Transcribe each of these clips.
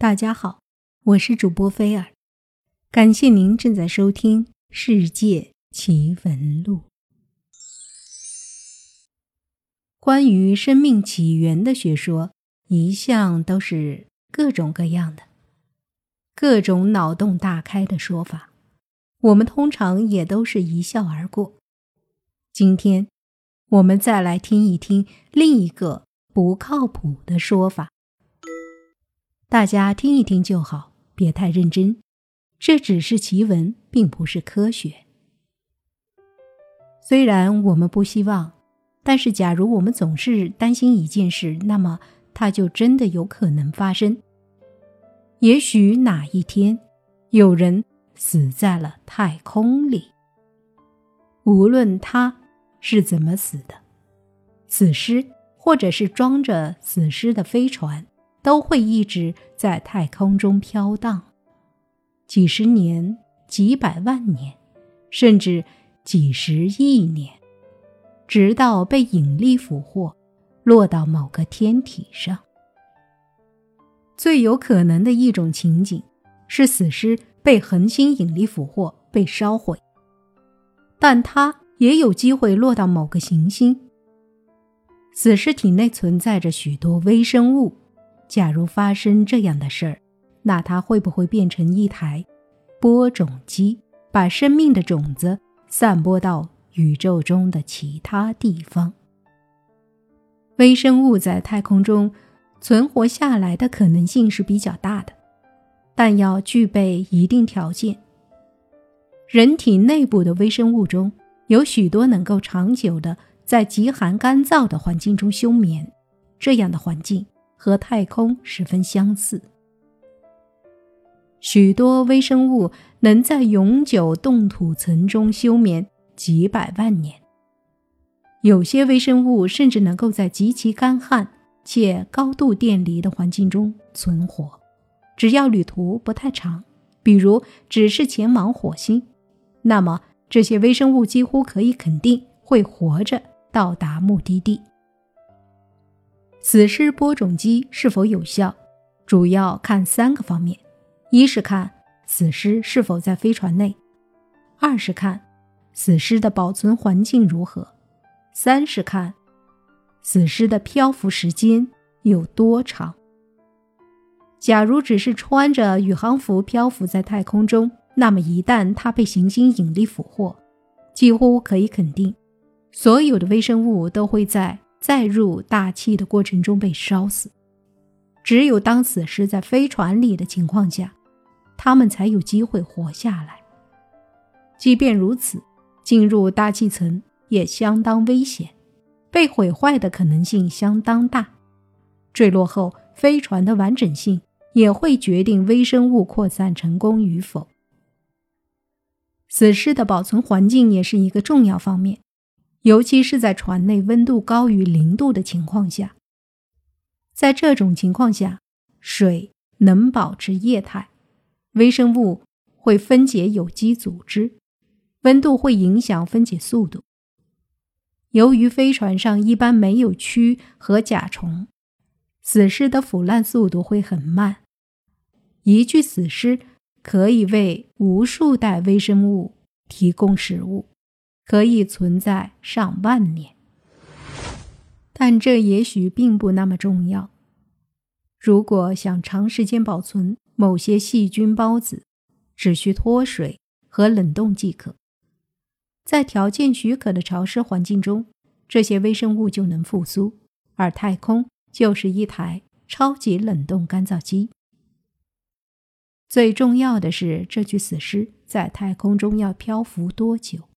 大家好，我是主播菲尔，感谢您正在收听《世界奇闻录》。关于生命起源的学说，一向都是各种各样的，各种脑洞大开的说法，我们通常也都是一笑而过。今天，我们再来听一听另一个不靠谱的说法。大家听一听就好，别太认真。这只是奇闻，并不是科学。虽然我们不希望，但是假如我们总是担心一件事，那么它就真的有可能发生。也许哪一天，有人死在了太空里。无论他是怎么死的，死尸或者是装着死尸的飞船。都会一直在太空中飘荡，几十年、几百万年，甚至几十亿年，直到被引力俘获，落到某个天体上。最有可能的一种情景是死尸被恒星引力俘获，被烧毁，但它也有机会落到某个行星。死尸体内存在着许多微生物。假如发生这样的事儿，那它会不会变成一台播种机，把生命的种子散播到宇宙中的其他地方？微生物在太空中存活下来的可能性是比较大的，但要具备一定条件。人体内部的微生物中有许多能够长久的在极寒干燥的环境中休眠，这样的环境。和太空十分相似，许多微生物能在永久冻土层中休眠几百万年。有些微生物甚至能够在极其干旱且高度电离的环境中存活，只要旅途不太长，比如只是前往火星，那么这些微生物几乎可以肯定会活着到达目的地。死尸播种机是否有效，主要看三个方面：一是看死尸是否在飞船内；二是看死尸的保存环境如何；三是看死尸的漂浮时间有多长。假如只是穿着宇航服漂浮在太空中，那么一旦它被行星引力俘获，几乎可以肯定，所有的微生物都会在。再入大气的过程中被烧死，只有当死尸在飞船里的情况下，他们才有机会活下来。即便如此，进入大气层也相当危险，被毁坏的可能性相当大。坠落后，飞船的完整性也会决定微生物扩散成功与否。死尸的保存环境也是一个重要方面。尤其是在船内温度高于零度的情况下，在这种情况下，水能保持液态，微生物会分解有机组织，温度会影响分解速度。由于飞船上一般没有蛆和甲虫，死尸的腐烂速度会很慢。一具死尸可以为无数代微生物提供食物。可以存在上万年，但这也许并不那么重要。如果想长时间保存某些细菌孢子，只需脱水和冷冻即可。在条件许可的潮湿环境中，这些微生物就能复苏，而太空就是一台超级冷冻干燥机。最重要的是，这具死尸在太空中要漂浮多久？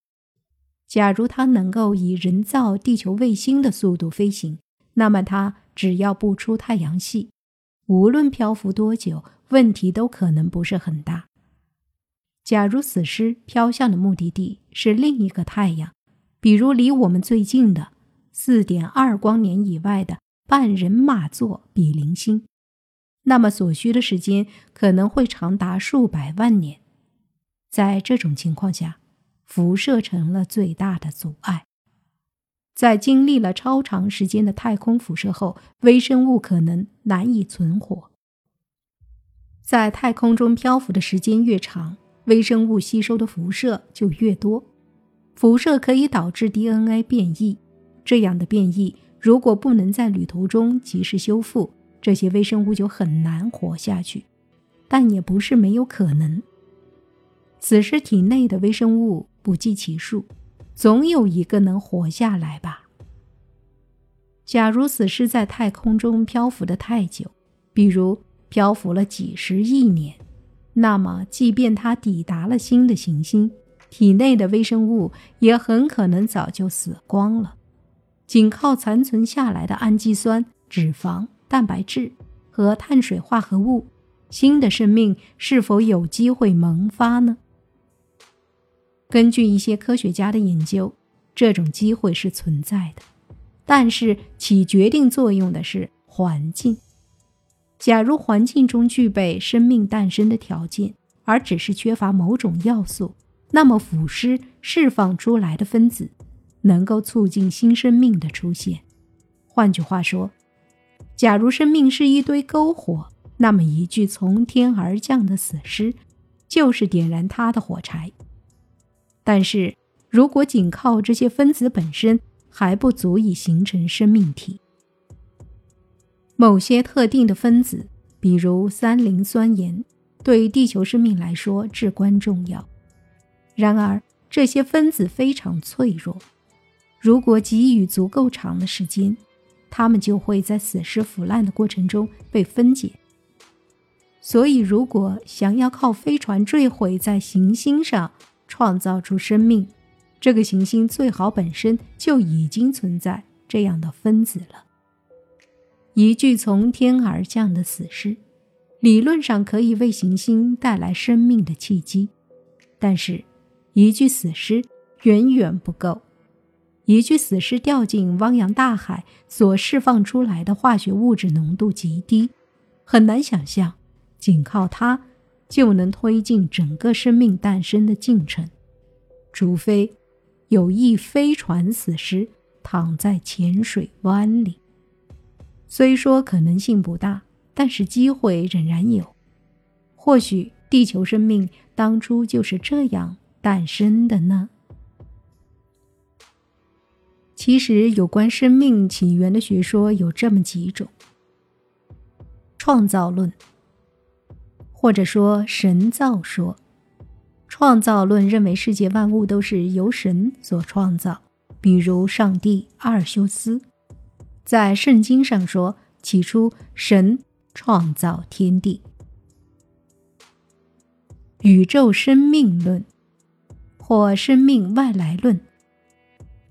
假如它能够以人造地球卫星的速度飞行，那么它只要不出太阳系，无论漂浮多久，问题都可能不是很大。假如死尸飘向的目的地是另一个太阳，比如离我们最近的四点二光年以外的半人马座比邻星，那么所需的时间可能会长达数百万年。在这种情况下，辐射成了最大的阻碍。在经历了超长时间的太空辐射后，微生物可能难以存活。在太空中漂浮的时间越长，微生物吸收的辐射就越多。辐射可以导致 DNA 变异，这样的变异如果不能在旅途中及时修复，这些微生物就很难活下去。但也不是没有可能。死尸体内的微生物不计其数，总有一个能活下来吧？假如死尸在太空中漂浮的太久，比如漂浮了几十亿年，那么即便它抵达了新的行星，体内的微生物也很可能早就死光了，仅靠残存下来的氨基酸、脂肪、蛋白质和碳水化合物。新的生命是否有机会萌发呢？根据一些科学家的研究，这种机会是存在的，但是起决定作用的是环境。假如环境中具备生命诞生的条件，而只是缺乏某种要素，那么腐尸释放出来的分子能够促进新生命的出现。换句话说，假如生命是一堆篝火。那么，一具从天而降的死尸，就是点燃它的火柴。但是，如果仅靠这些分子本身还不足以形成生命体，某些特定的分子，比如三磷酸盐，对地球生命来说至关重要。然而，这些分子非常脆弱，如果给予足够长的时间，它们就会在死尸腐烂的过程中被分解。所以，如果想要靠飞船坠毁在行星上创造出生命，这个行星最好本身就已经存在这样的分子了。一具从天而降的死尸，理论上可以为行星带来生命的契机，但是，一具死尸远远不够。一具死尸掉进汪洋大海所释放出来的化学物质浓度极低，很难想象。仅靠它就能推进整个生命诞生的进程，除非有一飞船死尸躺在浅水湾里。虽说可能性不大，但是机会仍然有。或许地球生命当初就是这样诞生的呢？其实，有关生命起源的学说有这么几种：创造论。或者说神造说，创造论认为世界万物都是由神所创造，比如上帝阿尔修斯在圣经上说：“起初神创造天地。”宇宙生命论或生命外来论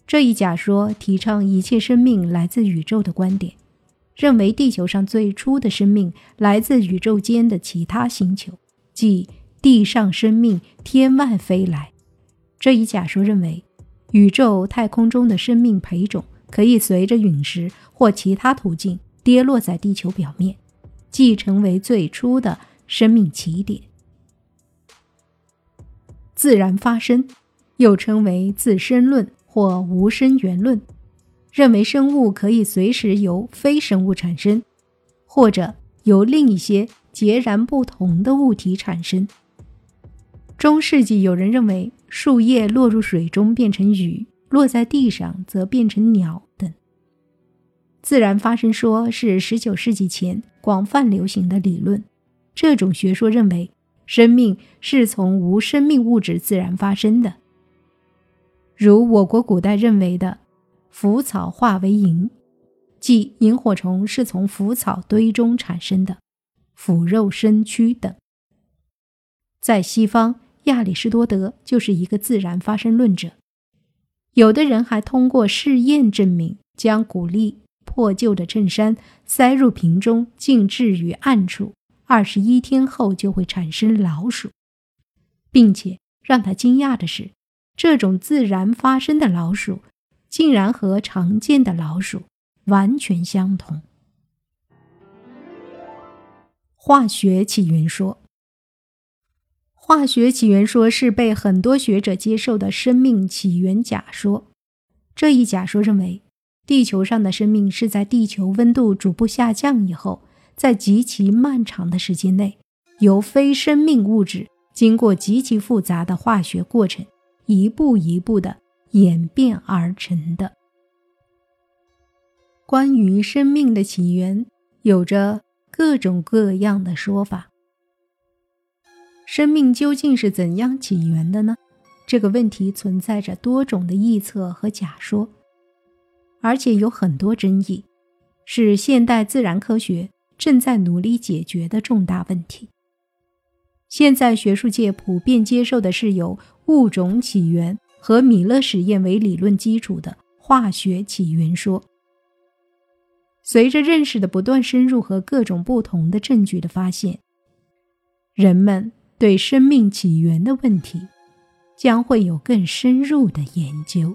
这一假说提倡一切生命来自宇宙的观点。认为地球上最初的生命来自宇宙间的其他星球，即地上生命天外飞来。这一假说认为，宇宙太空中的生命培种可以随着陨石或其他途径跌落在地球表面，即成为最初的生命起点。自然发生，又称为自身论或无生源论。认为生物可以随时由非生物产生，或者由另一些截然不同的物体产生。中世纪有人认为树叶落入水中变成雨，落在地上则变成鸟等。自然发生说是19世纪前广泛流行的理论。这种学说认为生命是从无生命物质自然发生的，如我国古代认为的。腐草化为萤，即萤火虫是从腐草堆中产生的，腐肉身躯等。在西方，亚里士多德就是一个自然发生论者。有的人还通过试验证明，将谷粒破旧的衬衫塞入瓶中，静置于暗处，二十一天后就会产生老鼠，并且让他惊讶的是，这种自然发生的老鼠。竟然和常见的老鼠完全相同。化学起源说，化学起源说是被很多学者接受的生命起源假说。这一假说认为，地球上的生命是在地球温度逐步下降以后，在极其漫长的时间内，由非生命物质经过极其复杂的化学过程，一步一步的演变而成的。关于生命的起源，有着各种各样的说法。生命究竟是怎样起源的呢？这个问题存在着多种的臆测和假说，而且有很多争议，是现代自然科学正在努力解决的重大问题。现在学术界普遍接受的是有物种起源和米勒实验为理论基础的化学起源说。随着认识的不断深入和各种不同的证据的发现，人们对生命起源的问题。将会有更深入的研究。